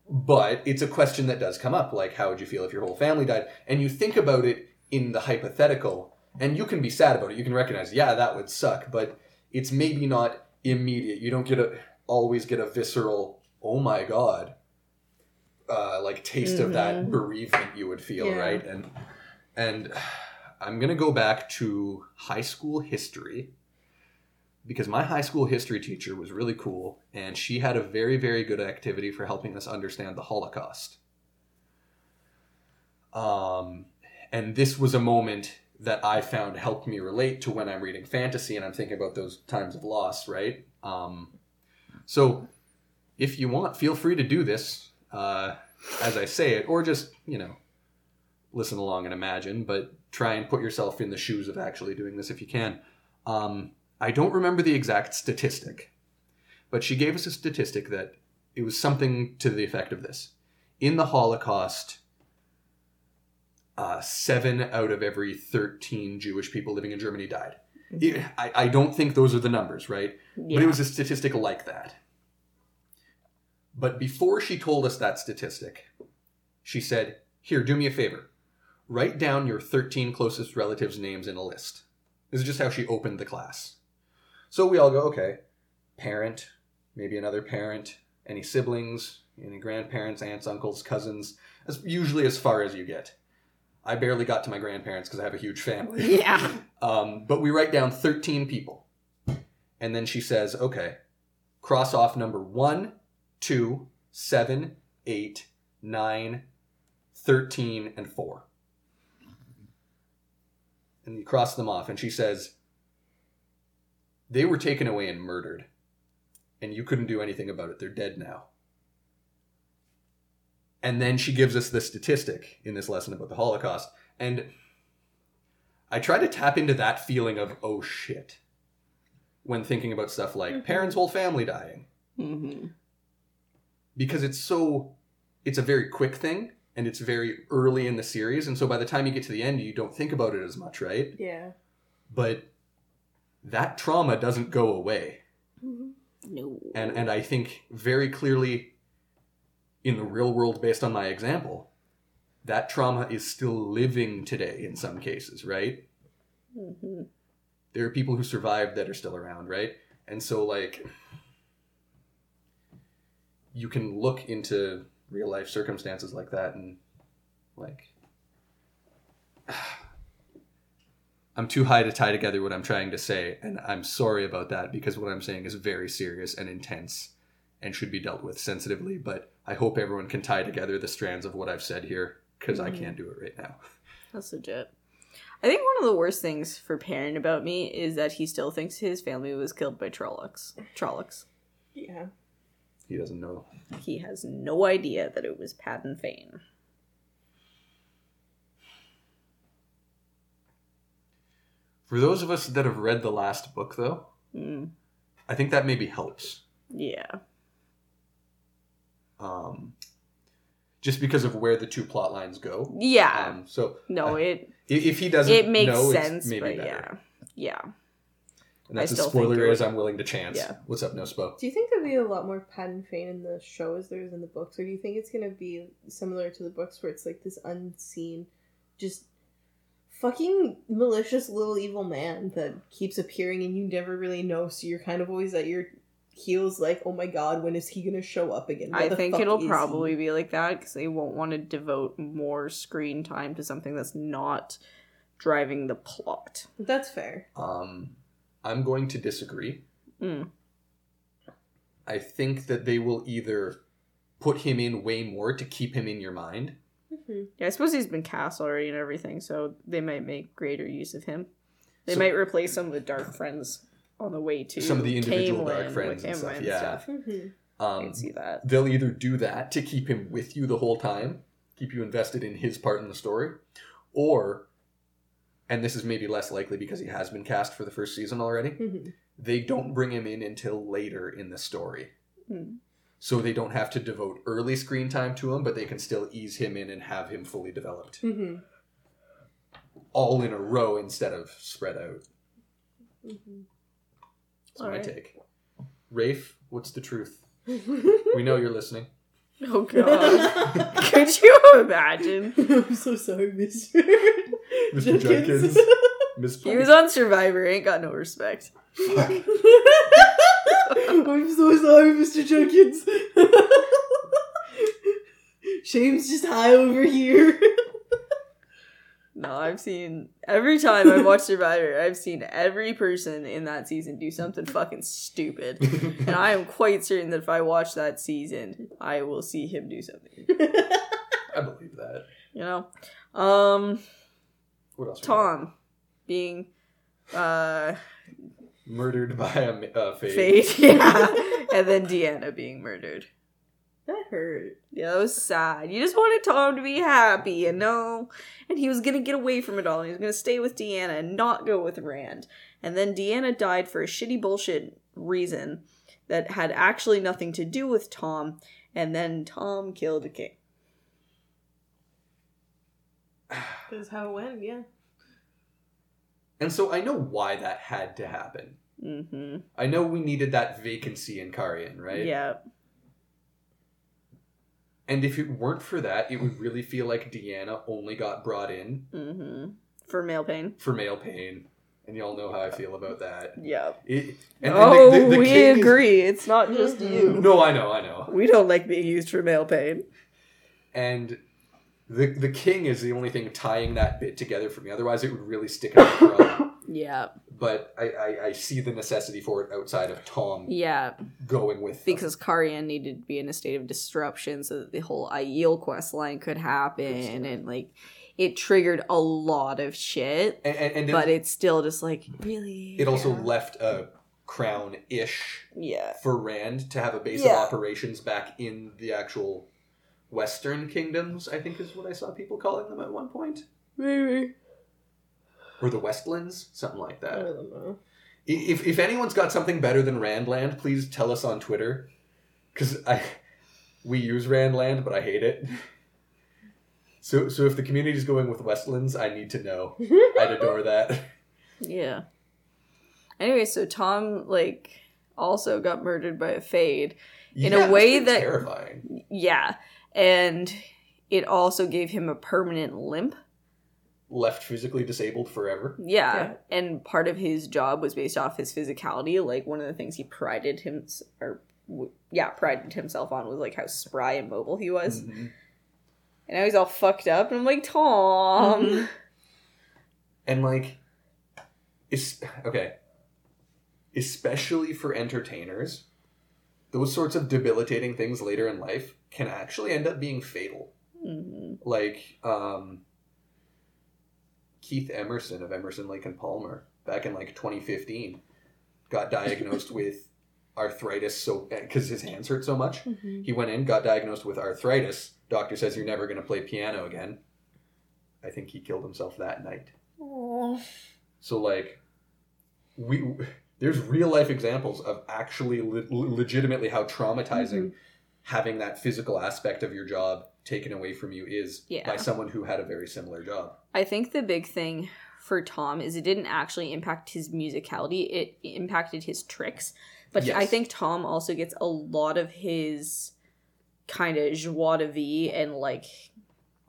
but it's a question that does come up like how would you feel if your whole family died? And you think about it in the hypothetical and you can be sad about it. You can recognize, yeah, that would suck, but it's maybe not immediate. You don't get a always get a visceral, oh my god, uh, like taste of that Mhm. bereavement you would feel, Yeah. right? And and I'm gonna go back to high school history because my high school history teacher was really cool and she had a very very good activity for helping us understand the holocaust. Um, and this was a moment that i found helped me relate to when i'm reading fantasy and i'm thinking about those times of loss right? Um, so if you want feel free to do this uh, as i say it or just you know listen along and imagine but try and put yourself in the shoes of actually doing this if you can um, I don't remember the exact statistic, but she gave us a statistic that it was something to the effect of this. In the Holocaust, uh, seven out of every 13 Jewish people living in Germany died. It- I, I don't think those are the numbers, right? Yeah. But it was a statistic like that. But before she told us that statistic, she said, Here, do me a favor. Write down your 13 closest relatives' names in a list. This is just how she opened the class. So we all go, okay, parent, maybe another parent, any siblings, any grandparents, aunts, uncles, cousins, as usually as far as you get. I barely got to my grandparents because I have a huge family. *laughs* yeah. *laughs* Um, but we write down 13 people. And then she says, okay, cross off number 1, 2, 7, 8, 9, 13, and 4. And you cross them off. And she says, they were taken away and murdered. And you couldn't do anything about it. They're dead now. And then she gives us the statistic in this lesson about the Holocaust. And I try to tap into that feeling of oh shit when thinking about stuff like Mhm. parents' whole family dying Mm-hmm. because it's so it's a very quick thing and it's very early in the series and so by the time you get to the end you don't think about it as much right Yeah. but that trauma doesn't go away No. and and I think very clearly in the real world based on my example that trauma is still living today in some cases right Mhm. there are people who survived that are still around, right? And so like you can look into real life circumstances like that and like *sighs* I'm too high to tie together what I'm trying to say and I'm sorry about that because what I'm saying is very serious and intense and should be dealt with sensitively, but I hope everyone can tie together the strands of what I've said here cuz I Mhm. can't do it right now. *laughs* That's legit. I think one of the worst things for Perrin about me is that he still thinks his family was killed by Trollocs. Trollocs. Yeah. He doesn't know. He has no idea that it was Padan Fain. For those of us that have read the last book though, Mm. I think that maybe helps. Yeah. Um, just because of where the two plot lines go. Yeah. Um, so no, uh, it if, if he doesn't it makes know, sense, maybe but better. yeah. Yeah. And that's I as still think spoiler it as I'm willing to chance. Yeah. What's up, NoSpo? Do you think there'll be a lot more Padan Fain in the show as there is in the books, or do you think it's gonna be similar to the books where it's like this unseen, just fucking malicious little evil man that keeps appearing and you never really know, so you're kind of always at your heels like, oh my god, when is he gonna show up again? Where I think it'll probably he? be like that because they won't want to devote more screen time to something that's not driving the plot. That's fair. Um, I'm going to disagree. Mm. I think that they will either put him in way more to keep him in your mind. Mhm. Yeah, I suppose he's been cast already and everything, so they might make greater use of him. They So- might replace some of the dark friends on the way to Some of the individual dark Caemlyn friends and stuff, and yeah. stuff. Mhm. I Um, can see that. they'll either do that to keep him with you the whole time, keep you invested in his part in the story, or, and this is maybe less likely because he has been cast for the first season already, Mhm. they don't bring him in until later in the story. Hmm. So they don't have to devote early screen time to him, but they can still ease him in and have him fully developed. Mhm. All in a row instead of spread out. Mhm. That's my Alright. take. Rafe, what's the truth? *laughs* We know you're listening. Oh god. *laughs* Could you imagine? *laughs* I'm so sorry, Mr. *laughs* Mr. Jenkins. Miss He was on Survivor, ain't got no respect. Fuck. *laughs* I'm so sorry, Mr. Jenkins. *laughs* Shame's just high over here. No, I've seen every time I've watched Survivor, I've seen every person in that season do something fucking stupid. And I am quite certain that if I watch that season, I will see him do something. I believe that. You know? Um What else? Thom being uh Murdered by a uh. Fade, *laughs* yeah. *laughs* and then Dena being murdered. that hurt. Yeah, that was sad. You just wanted Thom to be happy, you know? And he was gonna get away from it all. And he was gonna stay with Dena and not go with Rand. And then Dena died for a shitty bullshit reason that had actually nothing to do with Thom. And then Thom killed the king. That's how it went, yeah. And so I know why that had to happen. Mm-hmm. I know we needed that vacancy in Cairhien, right? Yeah. And if it weren't for that, it would really feel like Dena only got brought in Mm-hmm. For male pain. for male pain. And y'all know how I feel about that. Yeah. It, and, and oh, the- the- the we king is- agree. It's not just Mhm. you. No, I know, I know. We don't like being used for male pain. And the the king is the only thing tying that bit together for me. Otherwise, it would really stick out the. *coughs* Yeah. But I, I, I see the necessity for it outside of Thom Yeah. going with them. because Cairhien needed to be in a state of disruption so that the whole Aiel quest line could happen and like it triggered a lot of shit and, and, and it, but it's still just like really it also Yeah. left a crown ish yeah for Rand to have a base Yeah. of operations back in the actual Western kingdoms. I think is what I saw people calling them at one point, maybe or the Westlands, something like I that. don't know. If if anyone's got something better than Randland, please tell us on Twitter, because I we use Randland, but I hate it. So so if the community's going with Westlands, I need to know. I'd adore that. yeah anyway so Thom like also got murdered by a fade In a Yeah, that's way that- terrifying. yeah and it also gave him a permanent limp Left physically disabled forever. Yeah. Yeah. and part of his job was based off his physicality. Like one of the things he prided him or yeah, prided himself on was like how spry and mobile he was. Mhm. And now he's all fucked up, and I'm like, Thom. Mhm. And like, it's okay. Especially for entertainers, those sorts of debilitating things later in life can actually end up being fatal. Mhm. Like um, Keith Emerson of Emerson Lake and Palmer back in like 2015 got diagnosed *laughs* with arthritis so because his hands hurt so much Mhm. he went in got diagnosed with arthritis doctor says you're never going to play piano again i think he killed himself that night Aw. so like we there's real life examples of actually le- legitimately how traumatizing having that physical aspect of your job taken away from you is Yeah. by someone who had a very similar job. I think the big thing for Thom is it didn't actually impact his musicality, it impacted his tricks. But Yes. I think Thom also gets a lot of his kind of joie de vivre and like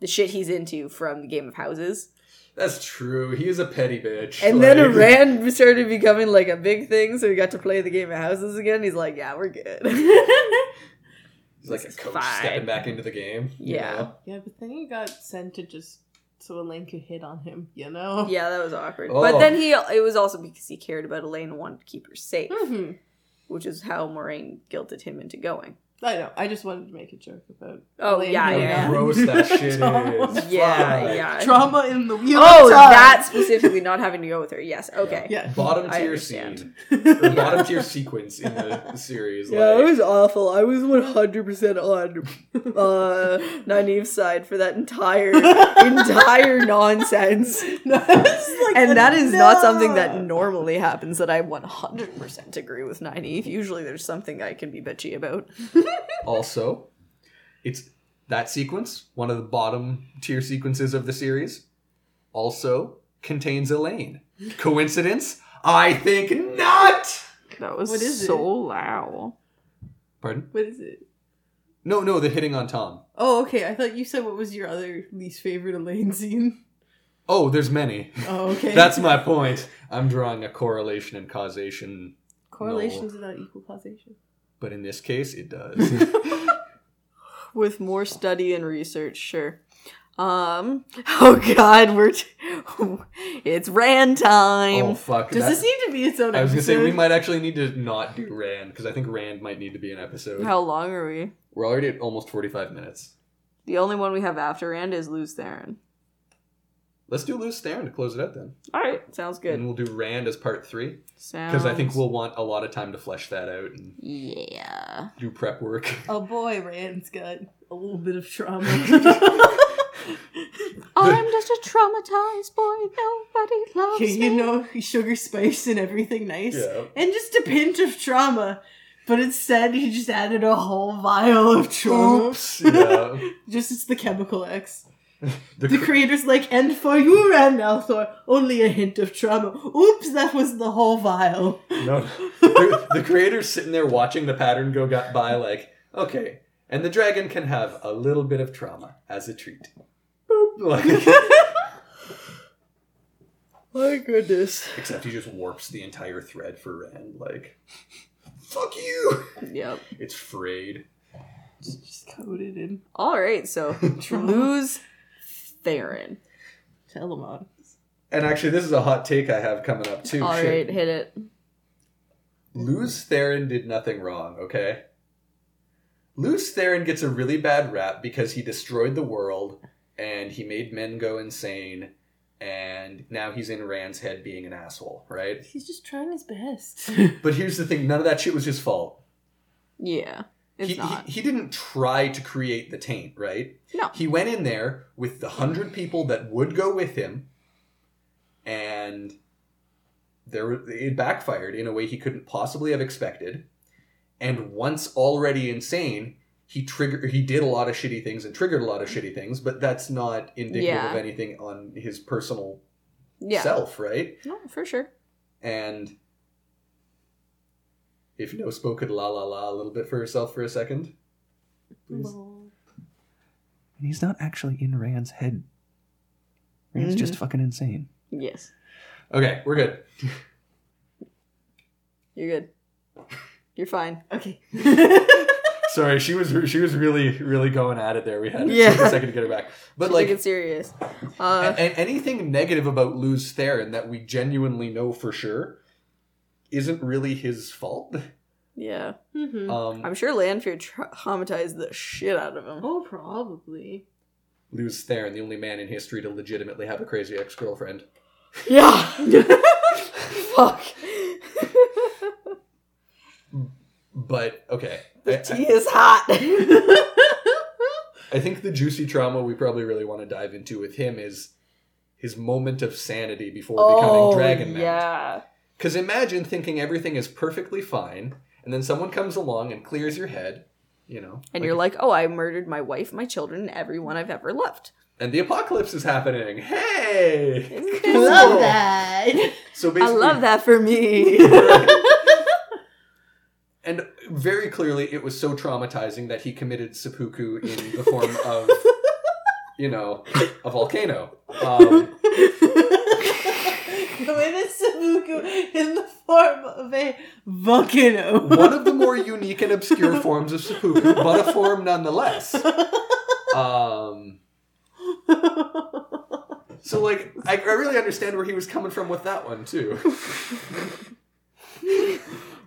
the shit he's into from the Game of Houses. That's true. He is a petty bitch. And then Like- *laughs* Rand started becoming like a big thing, so he got to play the game of houses again. He's like, yeah, we're good. *laughs* He's like a coach fine. stepping back into the game. you Yeah. know? Yeah, but then he got sent to just so Elayne could hit on him, you know? yeah, that was awkward. Oh. But then he, it was also because he cared about Elayne and wanted to keep her safe, hmm which is how Moiraine guilted him into going. I know. I just wanted to make a joke about. Oh, Elayne yeah, How yeah. on gross that *laughs* shit Trauma. is. Yeah, Fuck. yeah. Trauma in the wheel. Oh, that specifically not having to go with her. Yes, okay. Yeah. Bottom I tier understand. scene. *laughs* Or bottom tier sequence in the series. Yeah, like, it was awful. I was 100% on uh, Nynaeve's side for that entire, *laughs* entire nonsense. and that is not something that normally happens that I 100% agree with Nynaeve. Usually there's something I can be bitchy about. Also, it's that sequence, one of the bottom tier sequences of the series, also contains Elayne. Coincidence? I think not! That was What is so it? loud. Pardon? What is it? No, no, the hitting on Thom. Oh, okay. I thought you said what was your other least favorite Elayne scene. Oh, there's many. Oh, okay. *laughs* That's my point. I'm drawing a correlation and causation, correlations without equal causation. But in this case, it does. *laughs* With more study and research, sure. Um, *laughs* oh god, we're. T- *laughs* it's Rand time. oh, fuck. Does that- this need to be its own I was gonna say, we might actually need to not do Rand, because I think Rand might need to be an episode. How long are we? We're already at almost 45 minutes. The only one we have after Rand is Lews Therin. Let's do Lews Therin to close it out then. Alright, sounds good. And we'll do Rand as part three. Sounds... Because I think we'll want a lot of time to flesh that out and Yeah. do prep work. *laughs* Oh boy, Rand's got a little bit of trauma. *laughs* *laughs* I'm just a traumatized boy. Nobody loves you, you me. know, sugar spice and everything nice. Yeah. And just a pinch of trauma. But instead, he just added a whole vial of trauma. Oops. Yeah. Just it's the chemical X. The The cr- creator's like, and for you, Rand al'Thor, only a hint of trauma. Oops, that was the whole vial. no, *laughs* the, the creator's sitting there watching the pattern go got by, like, okay, and the dragon can have a little bit of trauma as a treat. Boop. Like, *laughs* My goodness. except he just warps the entire thread for Rand. Like, fuck you. Yep. It's frayed. It's just coated in Alright, so *laughs* Lews Therin. Telamon. And actually, this is a hot take I have coming up too. Alright, hit it. Lews Therin did nothing wrong, okay? Lews Therin gets a really bad rap because he destroyed the world and he made men go insane and now he's in Rand's head being an asshole, right? He's just trying his best. But here's the thing, none of that shit was his fault. Yeah. It's He, not. he, he didn't try to create the taint, right? No. He went in there with the hundred people that would go with him, and there it backfired in a way he couldn't possibly have expected. And once already insane, he triggered. He did a lot of shitty things and triggered a lot of shitty things, but that's not indicative Yeah. of anything on his personal yeah. self, right? No, for sure. And if NoSpo could la la la a little bit for herself for a second, please. And He's not actually in Rand's head. Rand's just fucking insane. Yes. Okay, we're good. You're good. You're fine. okay. *laughs* Sorry, she was she was really really going at it there. We had Yeah. a second to get her back. *laughs* But Take like, it serious. Uh, and anything negative about Lews Therin that we genuinely know for sure isn't really his fault. yeah. hmm Um, I'm sure Lanfear tra- traumatized the shit out of him. oh, probably. Lews Therin, the only man in history to legitimately have a crazy ex girlfriend. Yeah. *laughs* Fuck. But okay, I, the I- tea is hot. I think the juicy trauma we probably really want to dive into with him is his moment of sanity before becoming Dragon Man. Oh, yeah. Because imagine thinking everything is perfectly fine, and then someone comes along and clears your head, you know, And you're like, oh, I murdered my wife, my children, and everyone I've ever loved. and the apocalypse is happening. Hey, *laughs* Isn't *laughs* I love that. so basically, I love that for me. *laughs* And very clearly, it was so traumatizing that he committed seppuku in the form of, you know, a volcano. Um, *laughs* Committed seppuku in the form of a volcano. One of the more unique and obscure forms of seppuku, but a form nonetheless. Um, so, like, I, I really understand where he was coming from with that one, too.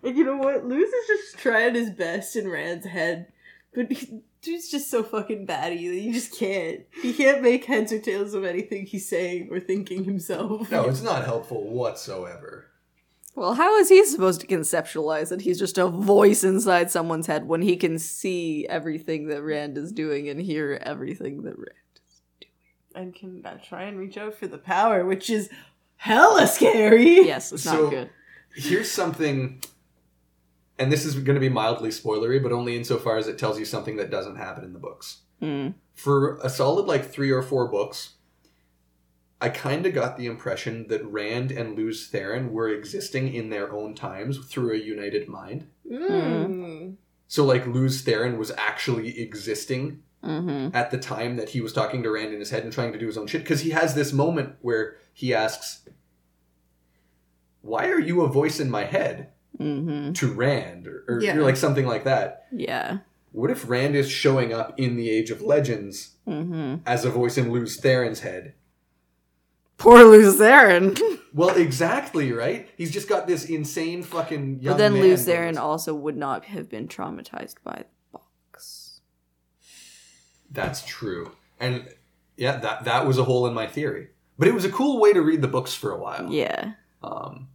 and you know what? Lews is just trying his best in Rand's head, but he, dude's just so fucking batty that you just can't. He can't make heads or tails of anything he's saying or thinking himself. No, it's not helpful whatsoever. Well, how is he supposed to conceptualize that he's just a voice inside someone's head when he can see everything that Rand is doing and hear everything that Rand is doing? and can uh, try and reach out for the power, which is hella scary. Yes, it's So- not good. Here's something, and this is going to be mildly spoilery, but only insofar as it tells you something that doesn't happen in the books. Mm. For a solid, like, three or four books, I kind of got the impression that Rand and Lews Therin were existing in their own times through a united mind. Mm. So, like, Lews Therin was actually existing Mm-hmm. at the time that he was talking to Rand in his head and trying to do his own shit. Because he has this moment where he asks, Why are you a voice in my head? Mm-hmm. to Rand, or, or Yeah. like something like that. Yeah. What if Rand is showing up in the Age of Legends Mm-hmm. as a voice in Lews Therin's head? Poor Lews Therin. *laughs* Well, exactly, right? He's just got this insane fucking young but then Lews Therin also would not have been traumatized by the box. That's true. And yeah, that that was a hole in my theory. But it was a cool way to read the books for a while. Yeah. Um,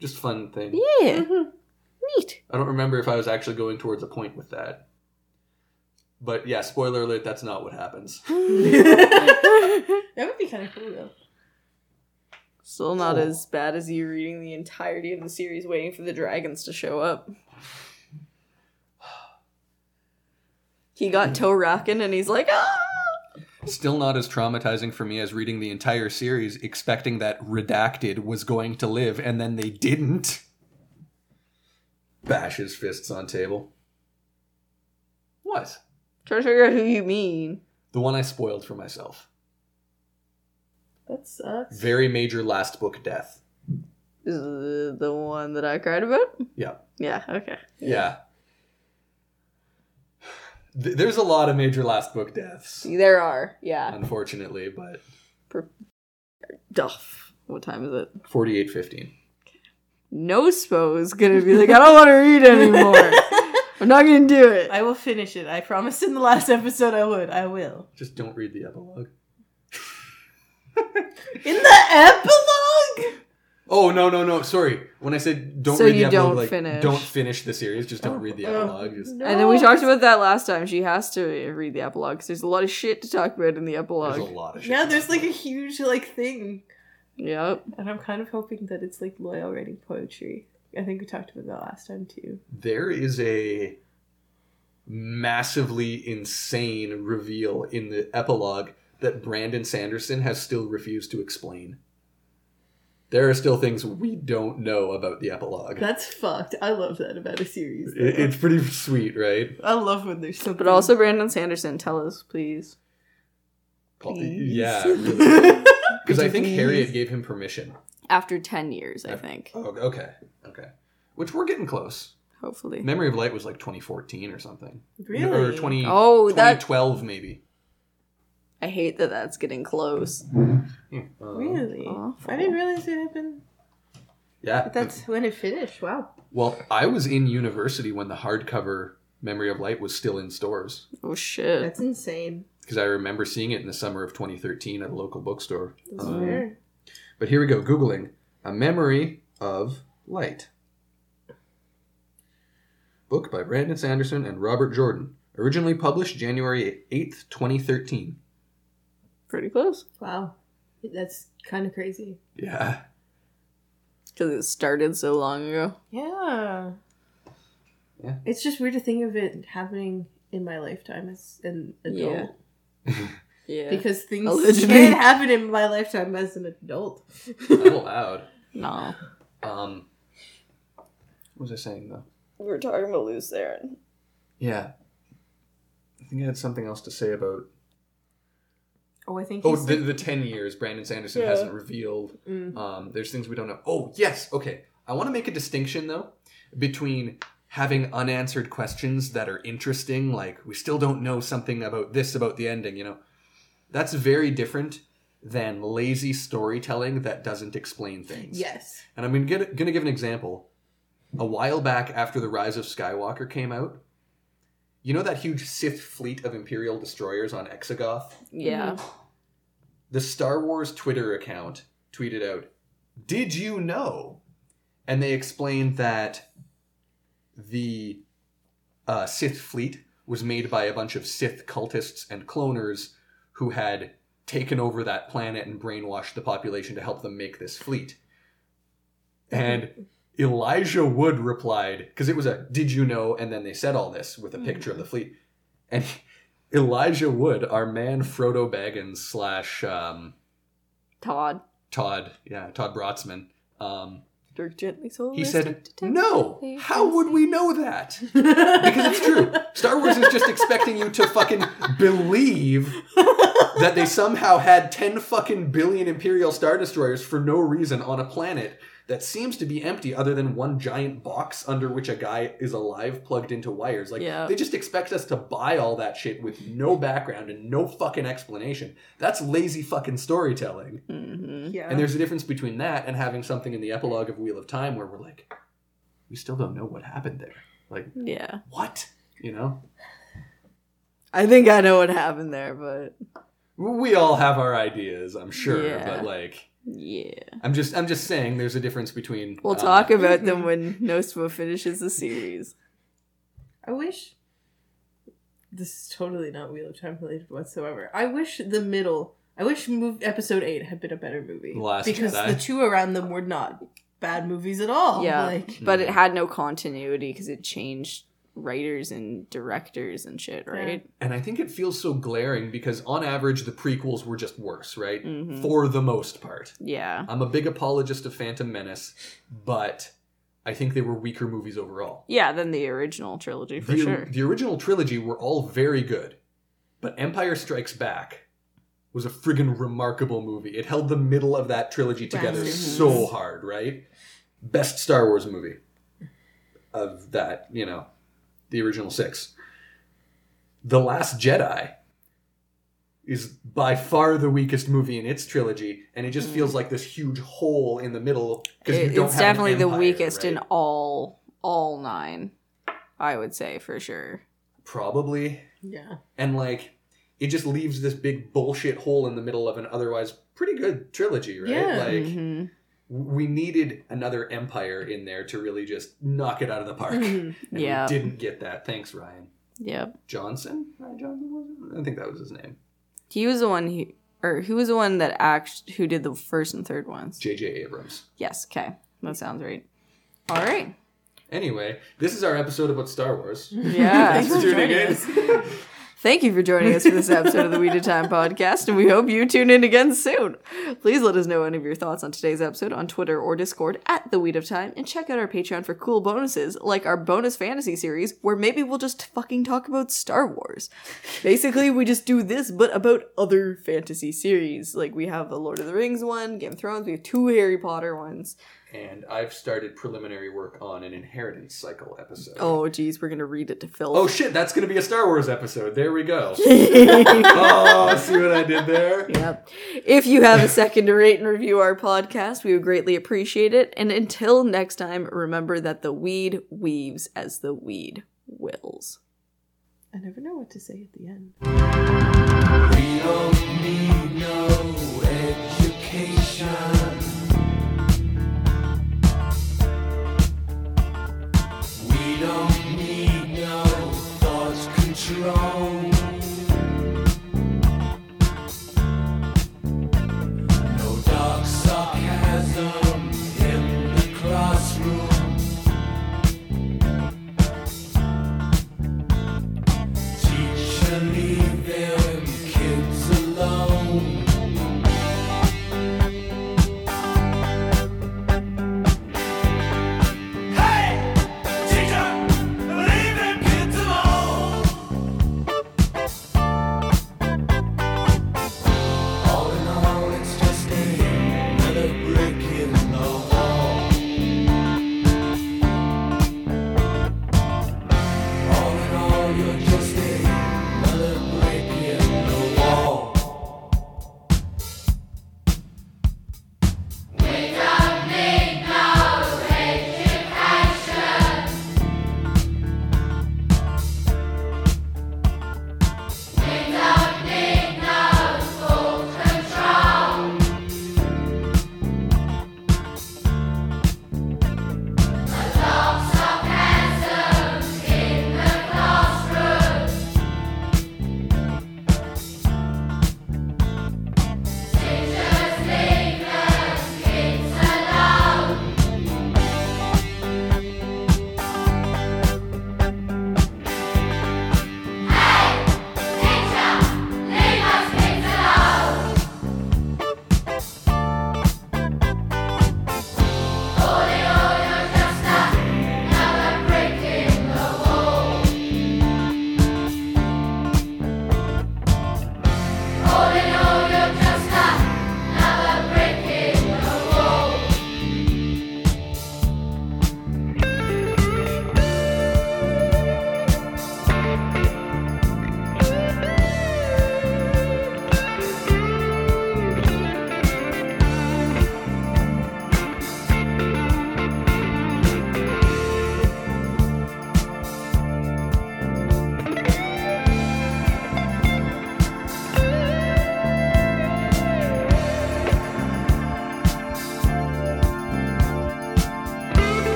just fun thing. Yeah. Mhm. Neat. I don't remember if I was actually going towards a point with that. But yeah, spoiler alert, that's not what happens. *laughs* *laughs* that would be kind of cool though. Still not Oh. as bad as you reading the entirety of the series waiting for the dragons to show up. *sighs* He got *laughs* toe rocking and he's like, ah! Still not as traumatizing for me as reading the entire series, expecting that Redacted was going to live, and then they didn't. Bash his fists on table. What? Try to figure out who you mean. The one I spoiled for myself. That sucks. Very major last book death. Is the one that I cried about? Yeah. Yeah, okay. Yeah. Th- There's a lot of major last book deaths, There are, yeah. unfortunately, but Duff. What time is it? 4815. NoSpo's gonna be like, I don't want to read anymore. *laughs* I'm not gonna do it. I will finish it. I promised in the last episode I would. I will. Just don't read the epilogue. In the epilogue? Oh no no no! Sorry. When I said don't So read the you epilogue, don't like finish. don't finish the series. Just don't read the Oh, epilogue. Oh, just no. And then we talked about that last time. She has to read the epilogue because there's a lot of shit to talk about in the epilogue. there's a epilogue. lot of shit. Yeah, there's like a huge like thing. Yep. And I'm kind of hoping that it's like Loial writing poetry. I think we talked about that last time too. there is a massively insane reveal in the epilogue that Brandon Sanderson has still refused to explain. There are still things we don't know about the epilogue. That's fucked. I love that about a series. It- it's pretty sweet, right? I love when there's something. But also, Brandon Sanderson, tell us, please. Please. Yeah, really. *laughs* Because I think please? Harriet gave him permission. After 10 years, I think. Oh, okay, okay. Which we're getting close. Hopefully. Memory of Light was like 2014 or something. really Or 20, Oh, that. 2012 maybe. I hate that that's getting close. Yeah. Uh, Really? Awful. I didn't realize it happened. Yeah. But that's when it finished. Wow. Well, I was in university when the hardcover Memory of Light was still in stores Oh, shit. That's insane. because I remember seeing it in the summer of 2013 at a local bookstore. That's Um, fair. But here we go, googling a memory of light. Book by Brandon Sanderson and Robert Jordan. Originally published January 8th, 2013. Pretty close. Wow. That's kind of crazy. Yeah. Because it started so long ago. Yeah. Yeah. It's just weird to think of it happening in my lifetime as an adult. Yeah. *laughs* Because things Allegedly. can happen in my lifetime as an adult. Not allowed. no. Um, what was I saying though? We were talking about Lews Therin. Yeah. I think I had something else to say about. Oh, I think. Oh, the, the 10 years Brandon Sanderson Yeah. hasn't revealed. Mm. Um, there's things we don't know. Oh, yes. Okay. I want to make a distinction, though, between having unanswered questions that are interesting, like we still don't know something about this about the ending, you know. That's very different than lazy storytelling that doesn't explain things. Yes. And I'm gonna, get, gonna give an example. A while back after The Rise of Skywalker came out, you know that huge Sith fleet of Imperial destroyers on Exogoth? Yeah. the Star Wars Twitter account tweeted out, Did you know? And they explained that the uh, Sith fleet was made by a bunch of Sith cultists and cloners who had taken over that planet and brainwashed the population to help them make this fleet. And Elijah Wood replied, because it was a did you know? And then they said all this with a picture of the fleet. And *laughs* Elijah Wood, our man Frodo Baggins slash um, Todd. Todd, yeah, Todd Brotzman, um, Dirk gently so he said, No, how would we know that? *laughs* Because it's true. Star Wars is just expecting you to fucking believe that they somehow had 10 fucking billion Imperial Star Destroyers for no reason on a planet that seems to be empty other than one giant box under which a guy is alive plugged into wires. Like, Yeah. they just expect us to buy all that shit with no background and no fucking explanation. That's lazy fucking storytelling. hmm Yeah. And there's a difference between that and having something in the epilogue of Wheel of Time where we're like, we still don't know what happened there. Like, Yeah. what? You know? I think I know what happened there, but We all have our ideas, I'm sure, Yeah. but like, yeah. I'm just, I'm just saying, there's a difference between. We'll uh, talk about them *laughs* when Nostmo finishes the series. I wish. This is totally not Wheel of Time related whatsoever. I wish the middle. I wish move, episode eight had been a better movie The Last because Jedi. the two around them were not bad movies at all. yeah. like but it had no continuity because it changed writers and directors and shit, right? And I think it feels so glaring because on average, the prequels were just worse, right? Mhm. For the most part. Yeah. I'm a big apologist of Phantom Menace, but I think they were weaker movies overall. Yeah, than the original trilogy for the, sure. the original trilogy were all very good, but Empire Strikes Back was a friggin' remarkable movie. It held the middle of that trilogy together Mhm. so hard, right? Best Star Wars movie of that, you know, the original six. The Last Jedi is by far the weakest movie in its trilogy, and it just feels like this huge hole in the middle because you Mm. It- don't it's have an definitely the empire, weakest in all all nine. I would say for sure. probably yeah. and like it just leaves this big bullshit hole in the middle of an otherwise pretty good trilogy right Yeah. like Mhm. We needed another empire in there to really just knock it out of the park mm-hmm. and Yeah. we didn't get that thanks Rian Yep. johnson Rian johnson i think that was his name He was the one who, or who was the one that act who did the first and third ones? jj abrams Yes. Okay, that sounds right. All right. anyway this is our episode about star wars Yeah. *laughs* thanks for tuning in *laughs* Thank you for joining us for this episode of the Weed of Time podcast, and we hope you tune in again soon. Please let us know any of your thoughts on today's episode on Twitter or Discord at the Weed of Time, and check out our Patreon for cool bonuses like our bonus fantasy series, where maybe we'll just fucking talk about Star Wars. Basically, we just do this, but about other fantasy series. Like we have the Lord of the Rings one, Game of Thrones, we have two Harry Potter ones. And i've started preliminary work on an inheritance cycle episode Oh, geez, we're gonna read it to Phil. Oh shit, that's gonna be a Star Wars episode. There we go. *laughs* oh, see what I did there? Yep. If you have a second to rate and review our podcast, we would greatly appreciate it. And until next time, remember that the weed weaves as the weed wills. I never know what to say at the end.